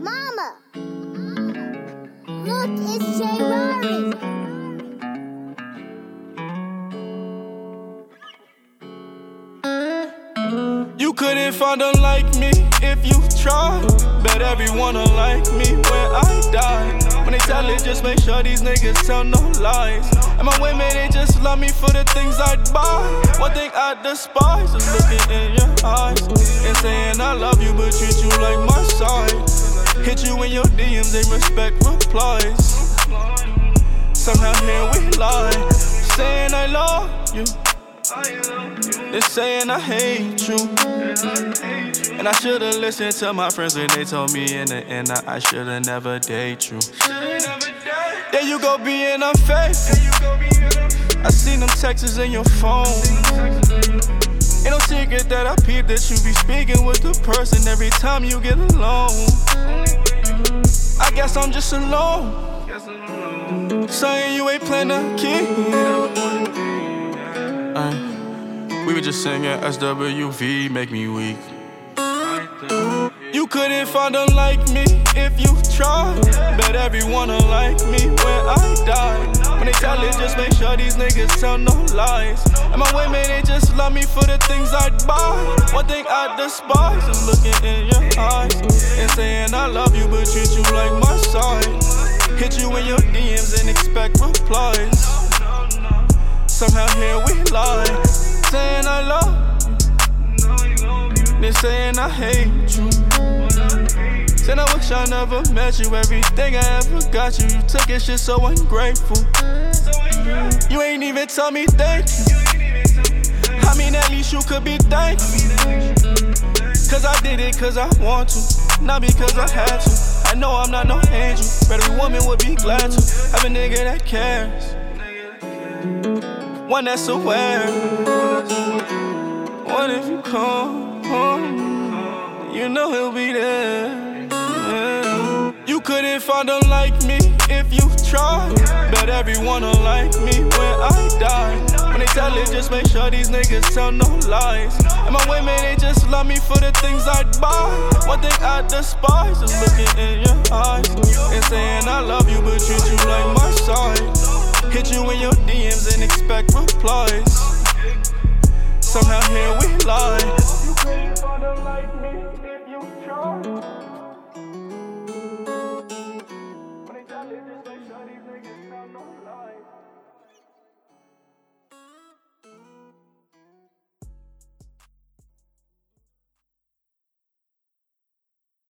Mama! Look, it's Jay Rarri! You couldn't find a like me if you tried. Bet everyone will like me when I die. When they tell it, just make sure these niggas tell no lies. And my women, they just love me for the things I buy. One thing I despise is looking in your eyes and saying I love you, but treat you like my side. Hit you in your DMs, they respect replies. Somehow here we lie, saying I love you. They're saying I hate you. And I should've listened to my friends when they told me in the end that I should've never date you. There you go being unfaithful. I seen them texts in your phone. Ain't no secret that I peep that you be speaking with the person every time you get alone. I guess I'm just alone. Saying you ain't playing the. Ay, we were just singing SWV, make me weak. You couldn't find a like me if you tried. Bet everyone will like me when I die. When they tell it, just make sure these niggas tell no lies. And my women, they just love me for the things I buy. One thing I despise is looking in your eyes and saying I love you, but treat you like my side. Hit you in your DMs and expect replies. Somehow here we lie, saying I love you, then saying I hate you. Said I wish I never met you. Everything I ever got you, you took it shit so ungrateful. You ain't even tell me thank you. I mean, at least you could be thankful. Cause I did it cause I want to, not because I had to. I know I'm not no angel, but every woman would be glad to have a nigga that cares. One that's aware. One if you come home? You know he'll be there. You couldn't find a like me if you tried. Bet everyone will like me when I die. Tell it, just make sure these niggas tell no lies. And my women, they just love me for the things I buy. One thing I despise is looking in your eyes and saying I love you, but treat you like my side. Hit you in your DMs and expect replies. Somehow here we lie.